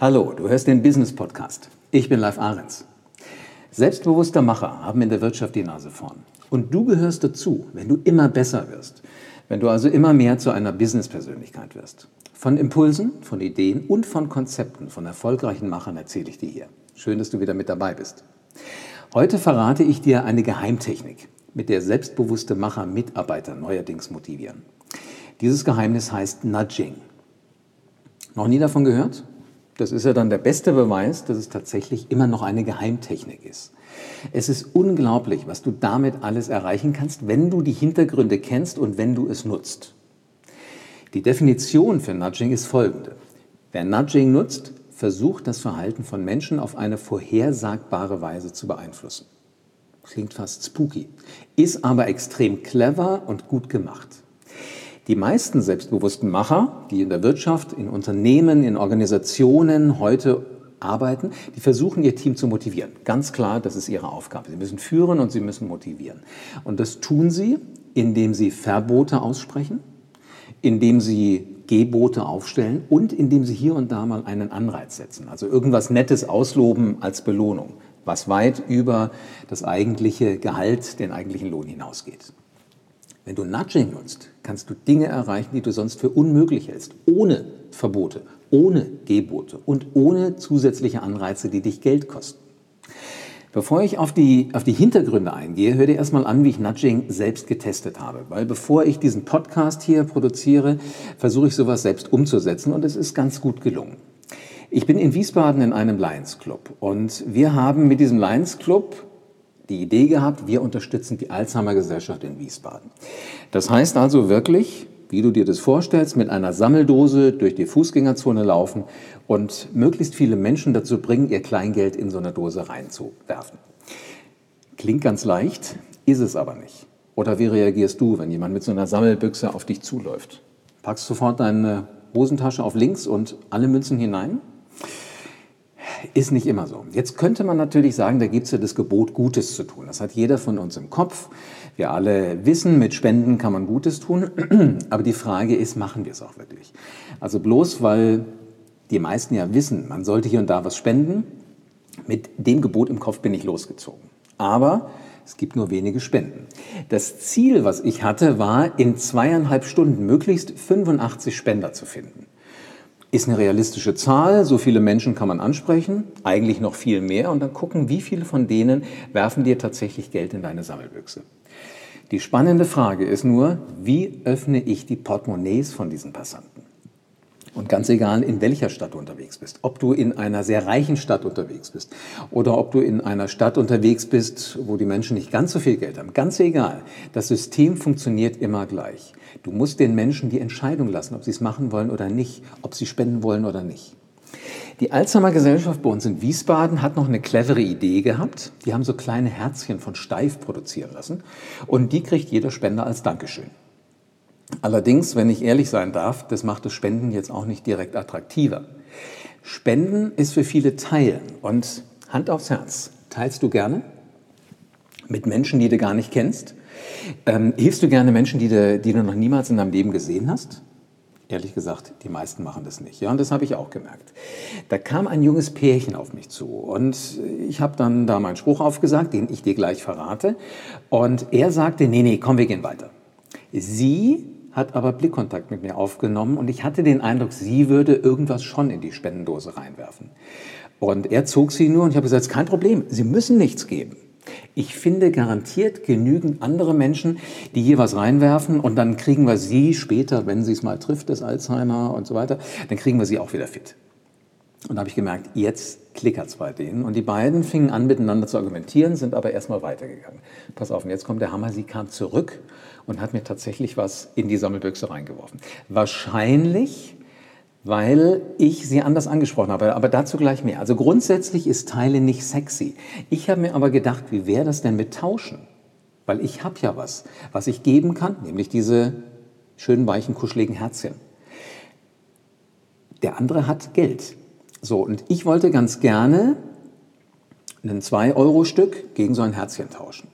Hallo, du hörst den Business Podcast. Ich bin Live Ahrens. Selbstbewusster Macher haben in der Wirtschaft die Nase vorn. Und du gehörst dazu, wenn du immer besser wirst. Wenn du also immer mehr zu einer Business-Persönlichkeit wirst. Von Impulsen, von Ideen und von Konzepten von erfolgreichen Machern erzähle ich dir hier. Schön, dass du wieder mit dabei bist. Heute verrate ich dir eine Geheimtechnik, mit der selbstbewusste Macher Mitarbeiter neuerdings motivieren. Dieses Geheimnis heißt Nudging. Noch nie davon gehört? Das ist ja dann der beste Beweis, dass es tatsächlich immer noch eine Geheimtechnik ist. Es ist unglaublich, was du damit alles erreichen kannst, wenn du die Hintergründe kennst und wenn du es nutzt. Die Definition für Nudging ist folgende. Wer Nudging nutzt, versucht das Verhalten von Menschen auf eine vorhersagbare Weise zu beeinflussen. Klingt fast spooky, ist aber extrem clever und gut gemacht. Die meisten selbstbewussten Macher, die in der Wirtschaft, in Unternehmen, in Organisationen heute arbeiten, die versuchen ihr Team zu motivieren. Ganz klar, das ist ihre Aufgabe. Sie müssen führen und sie müssen motivieren. Und das tun sie, indem sie Verbote aussprechen, indem sie Gebote aufstellen und indem sie hier und da mal einen Anreiz setzen. Also irgendwas Nettes ausloben als Belohnung, was weit über das eigentliche Gehalt, den eigentlichen Lohn hinausgeht. Wenn du Nudging nutzt, kannst du Dinge erreichen, die du sonst für unmöglich hältst, ohne Verbote, ohne Gebote und ohne zusätzliche Anreize, die dich Geld kosten. Bevor ich auf die, auf die Hintergründe eingehe, hör dir erstmal an, wie ich Nudging selbst getestet habe. Weil bevor ich diesen Podcast hier produziere, versuche ich sowas selbst umzusetzen und es ist ganz gut gelungen. Ich bin in Wiesbaden in einem Lions Club und wir haben mit diesem Lions Club die Idee gehabt, wir unterstützen die Alzheimer Gesellschaft in Wiesbaden. Das heißt also wirklich, wie du dir das vorstellst, mit einer Sammeldose durch die Fußgängerzone laufen und möglichst viele Menschen dazu bringen, ihr Kleingeld in so eine Dose reinzuwerfen. Klingt ganz leicht, ist es aber nicht. Oder wie reagierst du, wenn jemand mit so einer Sammelbüchse auf dich zuläuft? Packst sofort deine Hosentasche auf links und alle Münzen hinein? Ist nicht immer so. Jetzt könnte man natürlich sagen, da gibt es ja das Gebot, Gutes zu tun. Das hat jeder von uns im Kopf. Wir alle wissen, mit Spenden kann man Gutes tun. Aber die Frage ist, machen wir es auch wirklich? Also bloß weil die meisten ja wissen, man sollte hier und da was spenden, mit dem Gebot im Kopf bin ich losgezogen. Aber es gibt nur wenige Spenden. Das Ziel, was ich hatte, war, in zweieinhalb Stunden möglichst 85 Spender zu finden. Ist eine realistische Zahl, so viele Menschen kann man ansprechen, eigentlich noch viel mehr und dann gucken, wie viele von denen werfen dir tatsächlich Geld in deine Sammelbüchse. Die spannende Frage ist nur, wie öffne ich die Portemonnaies von diesen Passanten? Und ganz egal, in welcher Stadt du unterwegs bist, ob du in einer sehr reichen Stadt unterwegs bist oder ob du in einer Stadt unterwegs bist, wo die Menschen nicht ganz so viel Geld haben, ganz egal, das System funktioniert immer gleich. Du musst den Menschen die Entscheidung lassen, ob sie es machen wollen oder nicht, ob sie spenden wollen oder nicht. Die Alzheimer Gesellschaft bei uns in Wiesbaden hat noch eine clevere Idee gehabt. Die haben so kleine Herzchen von Steif produzieren lassen und die kriegt jeder Spender als Dankeschön. Allerdings, wenn ich ehrlich sein darf, das macht das Spenden jetzt auch nicht direkt attraktiver. Spenden ist für viele Teilen und Hand aufs Herz. Teilst du gerne mit Menschen, die du gar nicht kennst? Ähm, hilfst du gerne Menschen, die du, die du noch niemals in deinem Leben gesehen hast? Ehrlich gesagt, die meisten machen das nicht. Ja, und das habe ich auch gemerkt. Da kam ein junges Pärchen auf mich zu und ich habe dann da meinen Spruch aufgesagt, den ich dir gleich verrate. Und er sagte, nee, nee, komm, wir gehen weiter. Sie hat aber Blickkontakt mit mir aufgenommen und ich hatte den Eindruck, sie würde irgendwas schon in die Spendendose reinwerfen. Und er zog sie nur und ich habe gesagt, kein Problem, Sie müssen nichts geben. Ich finde garantiert genügend andere Menschen, die hier was reinwerfen und dann kriegen wir sie später, wenn sie es mal trifft, das Alzheimer und so weiter, dann kriegen wir sie auch wieder fit. Und da habe ich gemerkt, jetzt klickert es bei denen. Und die beiden fingen an, miteinander zu argumentieren, sind aber erstmal weitergegangen. Pass auf, und jetzt kommt der Hammer, sie kam zurück und hat mir tatsächlich was in die Sammelbüchse reingeworfen. Wahrscheinlich weil ich sie anders angesprochen habe. Aber dazu gleich mehr. Also grundsätzlich ist Teile nicht sexy. Ich habe mir aber gedacht, wie wäre das denn mit Tauschen? Weil ich habe ja was, was ich geben kann, nämlich diese schönen, weichen, kuscheligen Herzchen. Der andere hat Geld. So, und ich wollte ganz gerne ein 2-Euro-Stück gegen so ein Herzchen tauschen.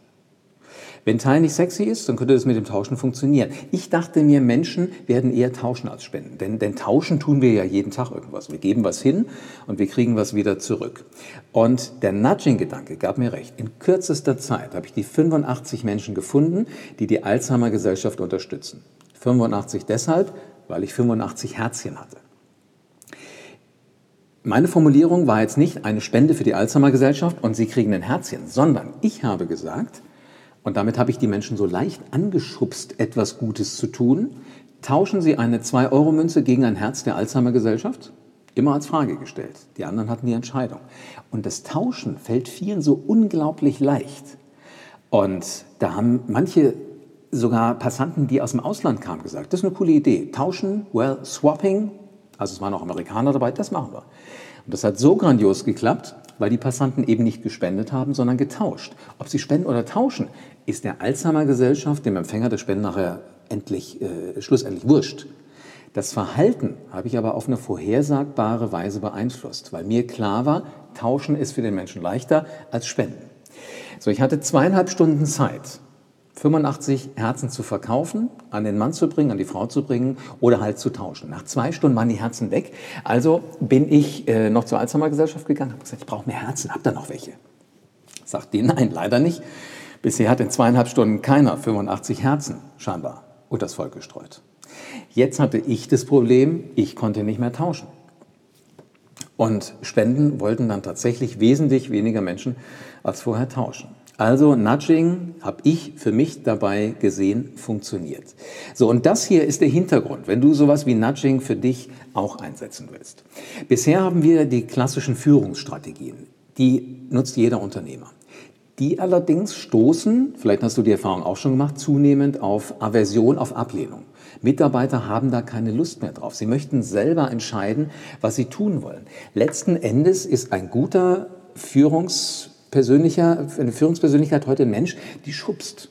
Wenn Teil nicht sexy ist, dann könnte das mit dem Tauschen funktionieren. Ich dachte mir, Menschen werden eher tauschen als spenden. Denn, denn tauschen tun wir ja jeden Tag irgendwas. Wir geben was hin und wir kriegen was wieder zurück. Und der Nudging-Gedanke gab mir recht. In kürzester Zeit habe ich die 85 Menschen gefunden, die die Alzheimer-Gesellschaft unterstützen. 85 deshalb, weil ich 85 Herzchen hatte. Meine Formulierung war jetzt nicht eine Spende für die Alzheimer-Gesellschaft und Sie kriegen ein Herzchen, sondern ich habe gesagt, und damit habe ich die Menschen so leicht angeschubst, etwas Gutes zu tun. Tauschen Sie eine 2-Euro-Münze gegen ein Herz der Alzheimer-Gesellschaft? Immer als Frage gestellt. Die anderen hatten die Entscheidung. Und das Tauschen fällt vielen so unglaublich leicht. Und da haben manche sogar Passanten, die aus dem Ausland kamen, gesagt, das ist eine coole Idee. Tauschen, well, swapping, also es waren auch Amerikaner dabei, das machen wir. Und das hat so grandios geklappt, weil die Passanten eben nicht gespendet haben, sondern getauscht. Ob sie spenden oder tauschen, ist der Alzheimer-Gesellschaft, dem Empfänger der Spenden nachher endlich, äh, schlussendlich wurscht. Das Verhalten habe ich aber auf eine vorhersagbare Weise beeinflusst, weil mir klar war, tauschen ist für den Menschen leichter als spenden. So, ich hatte zweieinhalb Stunden Zeit, 85 Herzen zu verkaufen, an den Mann zu bringen, an die Frau zu bringen oder halt zu tauschen. Nach zwei Stunden waren die Herzen weg. Also bin ich äh, noch zur Alzheimer-Gesellschaft gegangen, habe gesagt, ich brauche mehr Herzen, habt ihr noch welche? Sagt die, nein, leider nicht. Bisher hat in zweieinhalb Stunden keiner 85 Herzen scheinbar unter das Volk gestreut. Jetzt hatte ich das Problem, ich konnte nicht mehr tauschen. Und spenden wollten dann tatsächlich wesentlich weniger Menschen als vorher tauschen. Also Nudging habe ich für mich dabei gesehen, funktioniert. So, und das hier ist der Hintergrund, wenn du sowas wie Nudging für dich auch einsetzen willst. Bisher haben wir die klassischen Führungsstrategien. Die nutzt jeder Unternehmer. Die allerdings stoßen, vielleicht hast du die Erfahrung auch schon gemacht, zunehmend auf Aversion, auf Ablehnung. Mitarbeiter haben da keine Lust mehr drauf. Sie möchten selber entscheiden, was sie tun wollen. Letzten Endes ist ein guter Führungs persönlicher, eine Führungspersönlichkeit heute ein Mensch, die schubst.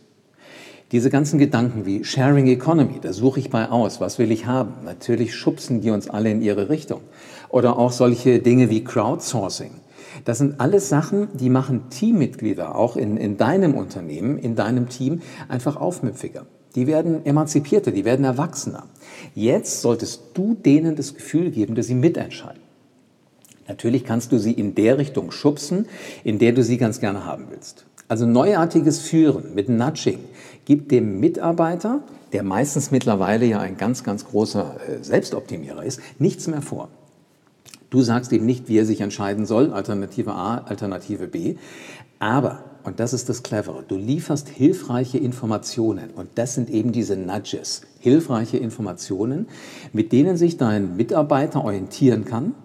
Diese ganzen Gedanken wie Sharing Economy, da suche ich bei aus, was will ich haben? Natürlich schubsen die uns alle in ihre Richtung. Oder auch solche Dinge wie Crowdsourcing. Das sind alles Sachen, die machen Teammitglieder auch in, in deinem Unternehmen, in deinem Team einfach aufmüpfiger. Die werden emanzipierter, die werden erwachsener. Jetzt solltest du denen das Gefühl geben, dass sie mitentscheiden. Natürlich kannst du sie in der Richtung schubsen, in der du sie ganz gerne haben willst. Also neuartiges Führen mit Nudging gibt dem Mitarbeiter, der meistens mittlerweile ja ein ganz, ganz großer äh, Selbstoptimierer ist, nichts mehr vor. Du sagst ihm nicht, wie er sich entscheiden soll, Alternative A, Alternative B, aber, und das ist das Clevere, du lieferst hilfreiche Informationen und das sind eben diese Nudges, hilfreiche Informationen, mit denen sich dein Mitarbeiter orientieren kann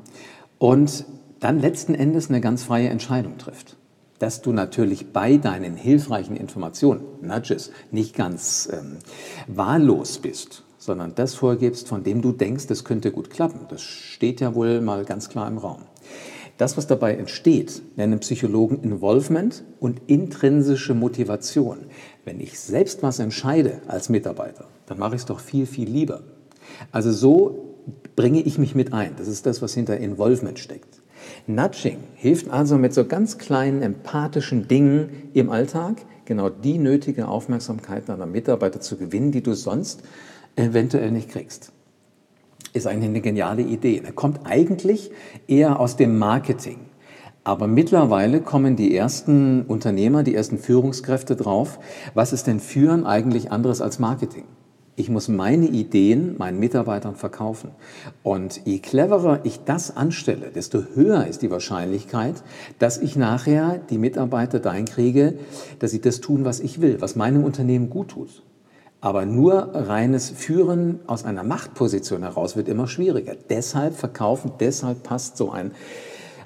und dann letzten Endes eine ganz freie Entscheidung trifft. Dass du natürlich bei deinen hilfreichen Informationen, Nudges, nicht ganz ähm, wahllos bist, sondern das vorgibst, von dem du denkst, das könnte gut klappen. Das steht ja wohl mal ganz klar im Raum. Das, was dabei entsteht, nennen Psychologen Involvement und intrinsische Motivation. Wenn ich selbst was entscheide als Mitarbeiter, dann mache ich es doch viel, viel lieber. Also so bringe ich mich mit ein. Das ist das, was hinter Involvement steckt. Nudging hilft also mit so ganz kleinen empathischen Dingen im Alltag, genau die nötige Aufmerksamkeit deiner Mitarbeiter zu gewinnen, die du sonst eventuell nicht kriegst. Ist eigentlich eine geniale Idee. Er kommt eigentlich eher aus dem Marketing. Aber mittlerweile kommen die ersten Unternehmer, die ersten Führungskräfte drauf, was ist denn Führen eigentlich anderes als Marketing? Ich muss meine Ideen meinen Mitarbeitern verkaufen. Und je cleverer ich das anstelle, desto höher ist die Wahrscheinlichkeit, dass ich nachher die Mitarbeiter dahin kriege, dass sie das tun, was ich will, was meinem Unternehmen gut tut. Aber nur reines Führen aus einer Machtposition heraus wird immer schwieriger. Deshalb verkaufen, deshalb passt so ein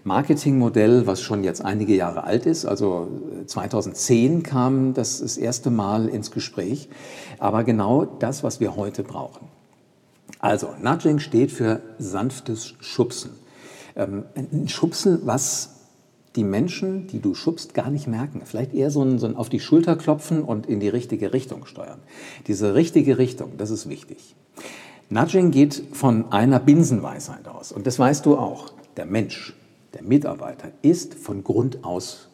Marketingmodell, was schon jetzt einige Jahre alt ist. Also 2010 äh, kam das das erste Mal ins Gespräch. Aber genau das, was wir heute brauchen. Also, Nudging steht für sanftes Schubsen. Ähm, ein Schubsen, was die Menschen, die du schubst, gar nicht merken. Vielleicht eher so ein, so ein auf die Schulter klopfen und in die richtige Richtung steuern. Diese richtige Richtung, das ist wichtig. Nudging geht von einer Binsenweisheit aus. Und das weißt du auch. Der Mensch der Mitarbeiter ist von Grund aus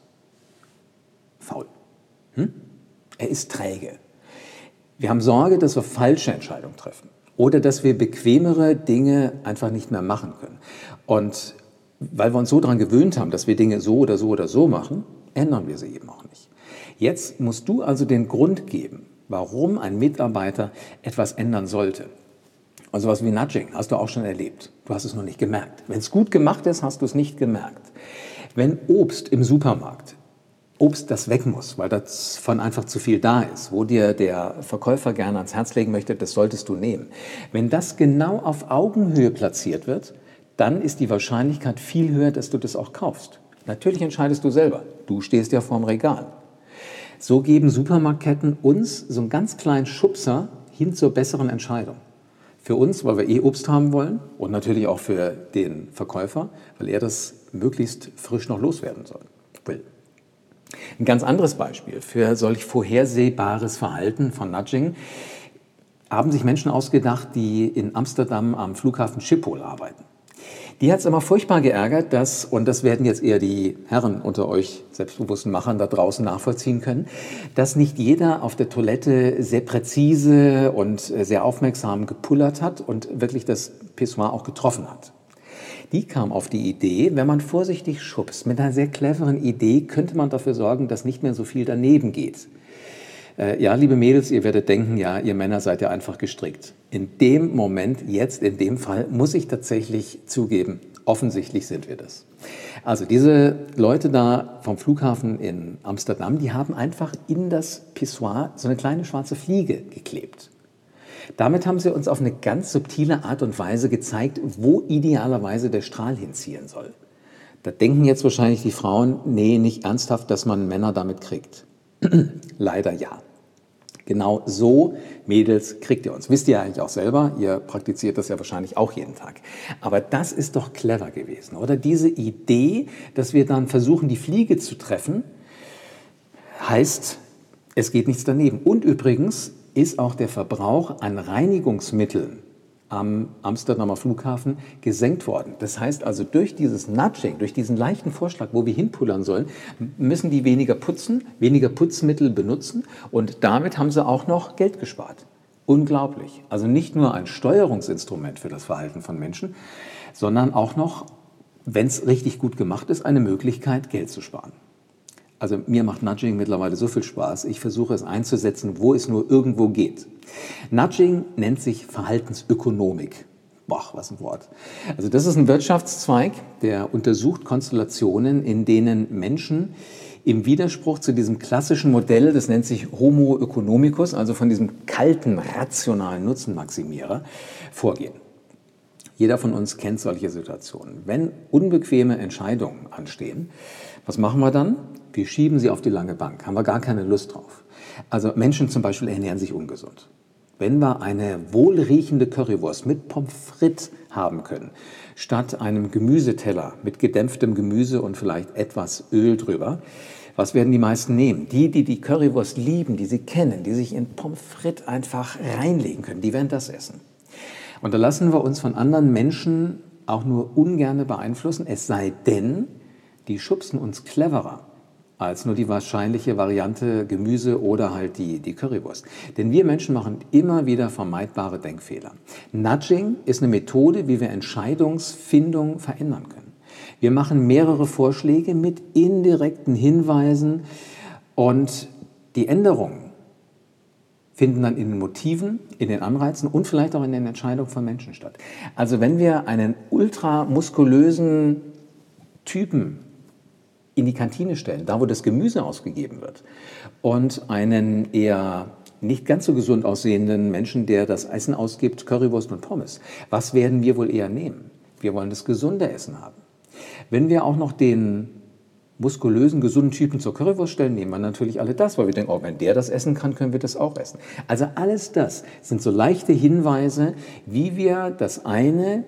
faul. Hm? Er ist träge. Wir haben Sorge, dass wir falsche Entscheidungen treffen oder dass wir bequemere Dinge einfach nicht mehr machen können. Und weil wir uns so daran gewöhnt haben, dass wir Dinge so oder so oder so machen, ändern wir sie eben auch nicht. Jetzt musst du also den Grund geben, warum ein Mitarbeiter etwas ändern sollte. Also was wie Nudging hast du auch schon erlebt. Du hast es noch nicht gemerkt. Wenn es gut gemacht ist, hast du es nicht gemerkt. Wenn Obst im Supermarkt, Obst, das weg muss, weil davon einfach zu viel da ist, wo dir der Verkäufer gerne ans Herz legen möchte, das solltest du nehmen. Wenn das genau auf Augenhöhe platziert wird, dann ist die Wahrscheinlichkeit viel höher, dass du das auch kaufst. Natürlich entscheidest du selber. Du stehst ja vorm Regal. So geben Supermarktketten uns so einen ganz kleinen Schubser hin zur besseren Entscheidung. Für uns, weil wir eh Obst haben wollen und natürlich auch für den Verkäufer, weil er das möglichst frisch noch loswerden soll, will. Ein ganz anderes Beispiel für solch vorhersehbares Verhalten von Nudging haben sich Menschen ausgedacht, die in Amsterdam am Flughafen Schiphol arbeiten. Die hat es immer furchtbar geärgert, dass, und das werden jetzt eher die Herren unter euch selbstbewussten Machern da draußen nachvollziehen können, dass nicht jeder auf der Toilette sehr präzise und sehr aufmerksam gepullert hat und wirklich das Pissoir auch getroffen hat. Die kam auf die Idee, wenn man vorsichtig schubst, mit einer sehr cleveren Idee könnte man dafür sorgen, dass nicht mehr so viel daneben geht. Äh, ja, liebe Mädels, ihr werdet denken, ja, ihr Männer seid ja einfach gestrickt. In dem Moment, jetzt in dem Fall, muss ich tatsächlich zugeben, offensichtlich sind wir das. Also diese Leute da vom Flughafen in Amsterdam, die haben einfach in das Pissoir so eine kleine schwarze Fliege geklebt. Damit haben sie uns auf eine ganz subtile Art und Weise gezeigt, wo idealerweise der Strahl hinziehen soll. Da denken jetzt wahrscheinlich die Frauen, nee, nicht ernsthaft, dass man Männer damit kriegt. Leider ja. Genau so, Mädels, kriegt ihr uns. Wisst ihr eigentlich auch selber, ihr praktiziert das ja wahrscheinlich auch jeden Tag. Aber das ist doch clever gewesen, oder? Diese Idee, dass wir dann versuchen, die Fliege zu treffen, heißt, es geht nichts daneben. Und übrigens ist auch der Verbrauch an Reinigungsmitteln am Amsterdamer Flughafen gesenkt worden. Das heißt also, durch dieses Nudging, durch diesen leichten Vorschlag, wo wir hinpullern sollen, müssen die weniger putzen, weniger Putzmittel benutzen und damit haben sie auch noch Geld gespart. Unglaublich. Also nicht nur ein Steuerungsinstrument für das Verhalten von Menschen, sondern auch noch, wenn es richtig gut gemacht ist, eine Möglichkeit, Geld zu sparen. Also mir macht Nudging mittlerweile so viel Spaß. Ich versuche es einzusetzen, wo es nur irgendwo geht. Nudging nennt sich Verhaltensökonomik. Boah, was ein Wort. Also das ist ein Wirtschaftszweig, der untersucht Konstellationen, in denen Menschen im Widerspruch zu diesem klassischen Modell, das nennt sich Homo economicus, also von diesem kalten, rationalen Nutzenmaximierer, vorgehen. Jeder von uns kennt solche Situationen. Wenn unbequeme Entscheidungen anstehen, was machen wir dann? Wir schieben sie auf die lange Bank, haben wir gar keine Lust drauf. Also Menschen zum Beispiel ernähren sich ungesund. Wenn wir eine wohlriechende Currywurst mit Pommes frites haben können, statt einem Gemüseteller mit gedämpftem Gemüse und vielleicht etwas Öl drüber, was werden die meisten nehmen? Die, die die Currywurst lieben, die sie kennen, die sich in Pommes frites einfach reinlegen können, die werden das essen. Und da lassen wir uns von anderen Menschen auch nur ungerne beeinflussen, es sei denn, die schubsen uns cleverer als nur die wahrscheinliche Variante Gemüse oder halt die, die Currywurst. Denn wir Menschen machen immer wieder vermeidbare Denkfehler. Nudging ist eine Methode, wie wir Entscheidungsfindung verändern können. Wir machen mehrere Vorschläge mit indirekten Hinweisen und die Änderungen finden dann in den Motiven, in den Anreizen und vielleicht auch in den Entscheidungen von Menschen statt. Also wenn wir einen ultramuskulösen Typen in die Kantine stellen, da wo das Gemüse ausgegeben wird, und einen eher nicht ganz so gesund aussehenden Menschen, der das Essen ausgibt, Currywurst und Pommes. Was werden wir wohl eher nehmen? Wir wollen das gesunde Essen haben. Wenn wir auch noch den muskulösen, gesunden Typen zur Currywurst stellen, nehmen wir natürlich alle das, weil wir denken, oh, wenn der das essen kann, können wir das auch essen. Also alles das sind so leichte Hinweise, wie wir das eine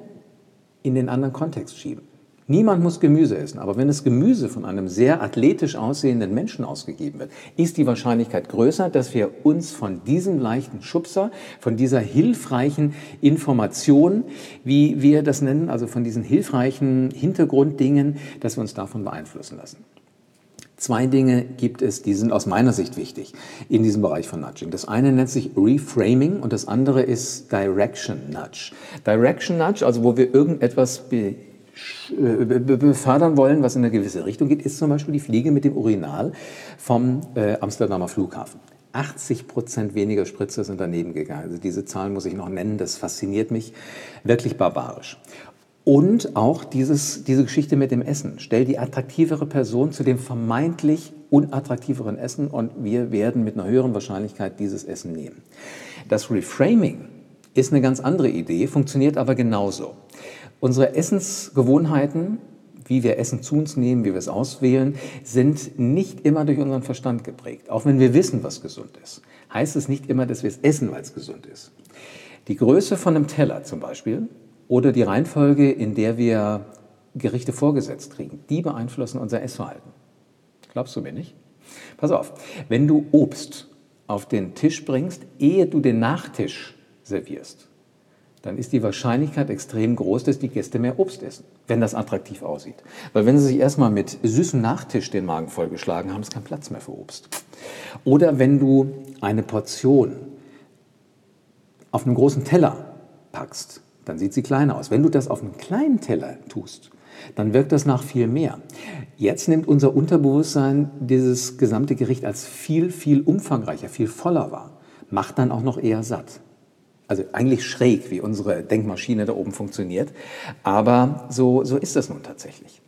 in den anderen Kontext schieben. Niemand muss Gemüse essen, aber wenn das Gemüse von einem sehr athletisch aussehenden Menschen ausgegeben wird, ist die Wahrscheinlichkeit größer, dass wir uns von diesem leichten Schubser, von dieser hilfreichen Information, wie wir das nennen, also von diesen hilfreichen Hintergrunddingen, dass wir uns davon beeinflussen lassen. Zwei Dinge gibt es, die sind aus meiner Sicht wichtig in diesem Bereich von Nudging. Das eine nennt sich Reframing und das andere ist Direction Nudge. Direction Nudge, also wo wir irgendetwas befördern wollen, was in eine gewisse Richtung geht, ist zum Beispiel die Fliege mit dem Urinal vom äh, Amsterdamer Flughafen. 80 Prozent weniger Spritzer sind daneben gegangen. Also diese Zahlen muss ich noch nennen, das fasziniert mich wirklich barbarisch. Und auch dieses, diese Geschichte mit dem Essen. Stell die attraktivere Person zu dem vermeintlich unattraktiveren Essen und wir werden mit einer höheren Wahrscheinlichkeit dieses Essen nehmen. Das Reframing ist eine ganz andere Idee, funktioniert aber genauso. Unsere Essensgewohnheiten, wie wir Essen zu uns nehmen, wie wir es auswählen, sind nicht immer durch unseren Verstand geprägt. Auch wenn wir wissen, was gesund ist, heißt es nicht immer, dass wir es essen, weil es gesund ist. Die Größe von einem Teller zum Beispiel oder die Reihenfolge, in der wir Gerichte vorgesetzt kriegen, die beeinflussen unser Essverhalten. Glaubst du mir nicht? Pass auf, wenn du Obst auf den Tisch bringst, ehe du den Nachtisch servierst, dann ist die Wahrscheinlichkeit extrem groß, dass die Gäste mehr Obst essen, wenn das attraktiv aussieht. Weil wenn sie sich erstmal mit süßem Nachtisch den Magen vollgeschlagen haben, ist kein Platz mehr für Obst. Oder wenn du eine Portion auf einem großen Teller packst, dann sieht sie kleiner aus. Wenn du das auf einen kleinen Teller tust, dann wirkt das nach viel mehr. Jetzt nimmt unser Unterbewusstsein dieses gesamte Gericht als viel, viel umfangreicher, viel voller wahr, macht dann auch noch eher satt. Also eigentlich schräg, wie unsere Denkmaschine da oben funktioniert, aber so, so ist das nun tatsächlich.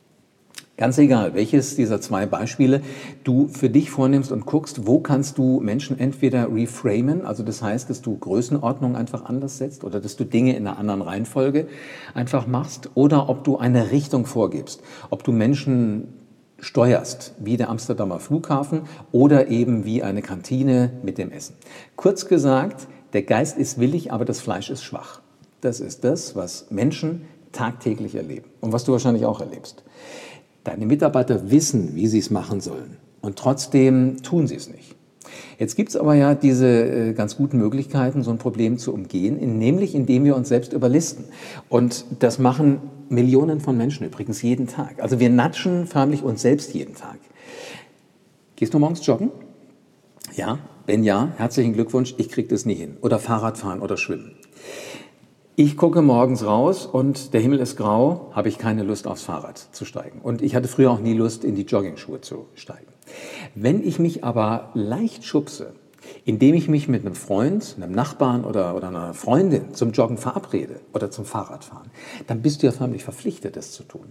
Ganz egal, welches dieser zwei Beispiele du für dich vornimmst und guckst, wo kannst du Menschen entweder reframen, also das heißt, dass du Größenordnung einfach anders setzt oder dass du Dinge in einer anderen Reihenfolge einfach machst oder ob du eine Richtung vorgibst, ob du Menschen steuerst, wie der Amsterdamer Flughafen oder eben wie eine Kantine mit dem Essen. Kurz gesagt, der Geist ist willig, aber das Fleisch ist schwach. Das ist das, was Menschen tagtäglich erleben und was du wahrscheinlich auch erlebst. Deine Mitarbeiter wissen, wie sie es machen sollen und trotzdem tun sie es nicht. Jetzt gibt es aber ja diese äh, ganz guten Möglichkeiten, so ein Problem zu umgehen, nämlich indem wir uns selbst überlisten. Und das machen Millionen von Menschen übrigens jeden Tag. Also wir natschen förmlich uns selbst jeden Tag. Gehst du morgens joggen? Ja, wenn ja, herzlichen Glückwunsch, ich kriege das nie hin. Oder Fahrradfahren oder Schwimmen. Ich gucke morgens raus und der Himmel ist grau, habe ich keine Lust aufs Fahrrad zu steigen. Und ich hatte früher auch nie Lust, in die Joggingschuhe zu steigen. Wenn ich mich aber leicht schubse, indem ich mich mit einem Freund, einem Nachbarn oder, oder einer Freundin zum Joggen verabrede oder zum Fahrradfahren, dann bist du ja förmlich verpflichtet, das zu tun.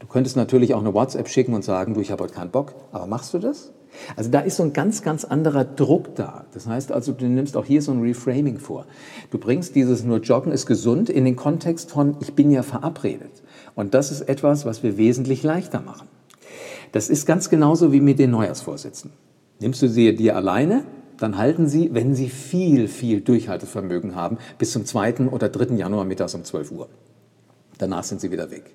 Du könntest natürlich auch eine WhatsApp schicken und sagen, du, ich habe heute keinen Bock, aber machst du das? Also da ist so ein ganz, ganz anderer Druck da. Das heißt also, du nimmst auch hier so ein Reframing vor. Du bringst dieses nur Joggen ist gesund in den Kontext von ich bin ja verabredet. Und das ist etwas, was wir wesentlich leichter machen. Das ist ganz genauso wie mit den Neujahrsvorsätzen. Nimmst du sie dir alleine, dann halten sie, wenn sie viel, viel Durchhaltevermögen haben, bis zum 2. oder 3. Januar mittags um 12 Uhr. Danach sind sie wieder weg.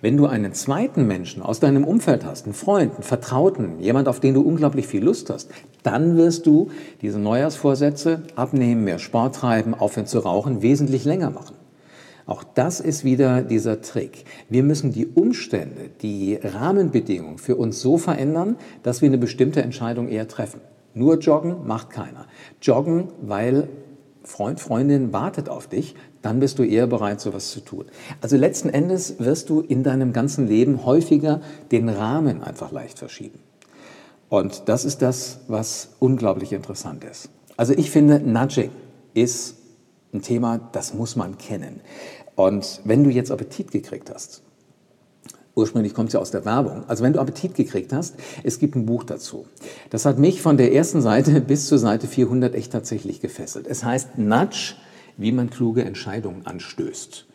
Wenn du einen zweiten Menschen aus deinem Umfeld hast, einen Freund, einen Vertrauten, jemand, auf den du unglaublich viel Lust hast, dann wirst du diese Neujahrsvorsätze abnehmen, mehr Sport treiben, aufhören zu rauchen, wesentlich länger machen. Auch das ist wieder dieser Trick. Wir müssen die Umstände, die Rahmenbedingungen für uns so verändern, dass wir eine bestimmte Entscheidung eher treffen. Nur joggen macht keiner. Joggen, weil Freund, Freundin wartet auf dich, dann bist du eher bereit, sowas zu tun. Also letzten Endes wirst du in deinem ganzen Leben häufiger den Rahmen einfach leicht verschieben. Und das ist das, was unglaublich interessant ist. Also ich finde, Nudging ist ein Thema, das muss man kennen. Und wenn du jetzt Appetit gekriegt hast, ursprünglich kommt es ja aus der Werbung, also wenn du Appetit gekriegt hast, es gibt ein Buch dazu. Das hat mich von der ersten Seite bis zur Seite 400 echt tatsächlich gefesselt. Es heißt Nudge, wie man kluge Entscheidungen anstößt.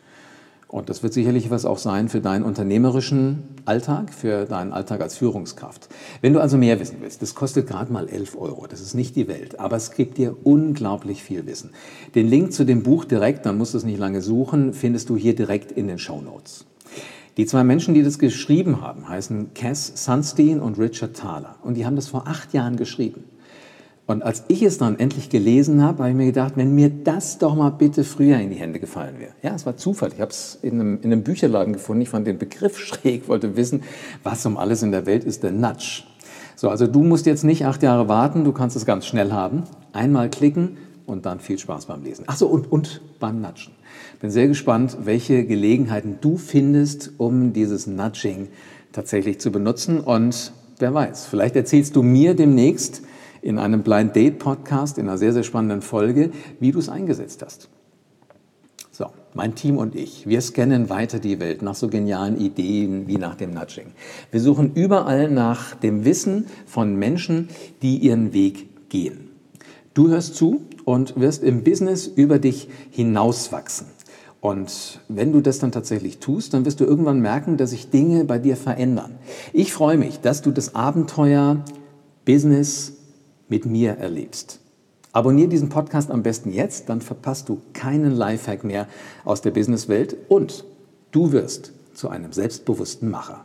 Und das wird sicherlich was auch sein für deinen unternehmerischen Alltag, für deinen Alltag als Führungskraft. Wenn du also mehr wissen willst, das kostet gerade mal 11 Euro, das ist nicht die Welt, aber es gibt dir unglaublich viel Wissen. Den Link zu dem Buch direkt, dann musst du es nicht lange suchen, findest du hier direkt in den Show Notes. Die zwei Menschen, die das geschrieben haben, heißen Cass Sunstein und Richard Thaler. Und die haben das vor acht Jahren geschrieben. Und als ich es dann endlich gelesen habe, habe ich mir gedacht, wenn mir das doch mal bitte früher in die Hände gefallen wäre. Ja, es war Zufall. Ich habe es in einem, in einem Bücherladen gefunden. Ich fand den Begriff schräg, wollte wissen, was um alles in der Welt ist der Nudge. So, also du musst jetzt nicht acht Jahre warten, du kannst es ganz schnell haben. Einmal klicken und dann viel Spaß beim Lesen. Achso, und, und beim Natschen. Bin sehr gespannt, welche Gelegenheiten du findest, um dieses Nudging tatsächlich zu benutzen. Und wer weiß, vielleicht erzählst du mir demnächst in einem Blind Date Podcast, in einer sehr, sehr spannenden Folge, wie du es eingesetzt hast. So, mein Team und ich, wir scannen weiter die Welt nach so genialen Ideen wie nach dem Nudging. Wir suchen überall nach dem Wissen von Menschen, die ihren Weg gehen. Du hörst zu und wirst im Business über dich hinauswachsen. Und wenn du das dann tatsächlich tust, dann wirst du irgendwann merken, dass sich Dinge bei dir verändern. Ich freue mich, dass du das Abenteuer Business mit mir erlebst. Abonnier diesen Podcast am besten jetzt, dann verpasst du keinen Lifehack mehr aus der Businesswelt und du wirst zu einem selbstbewussten Macher.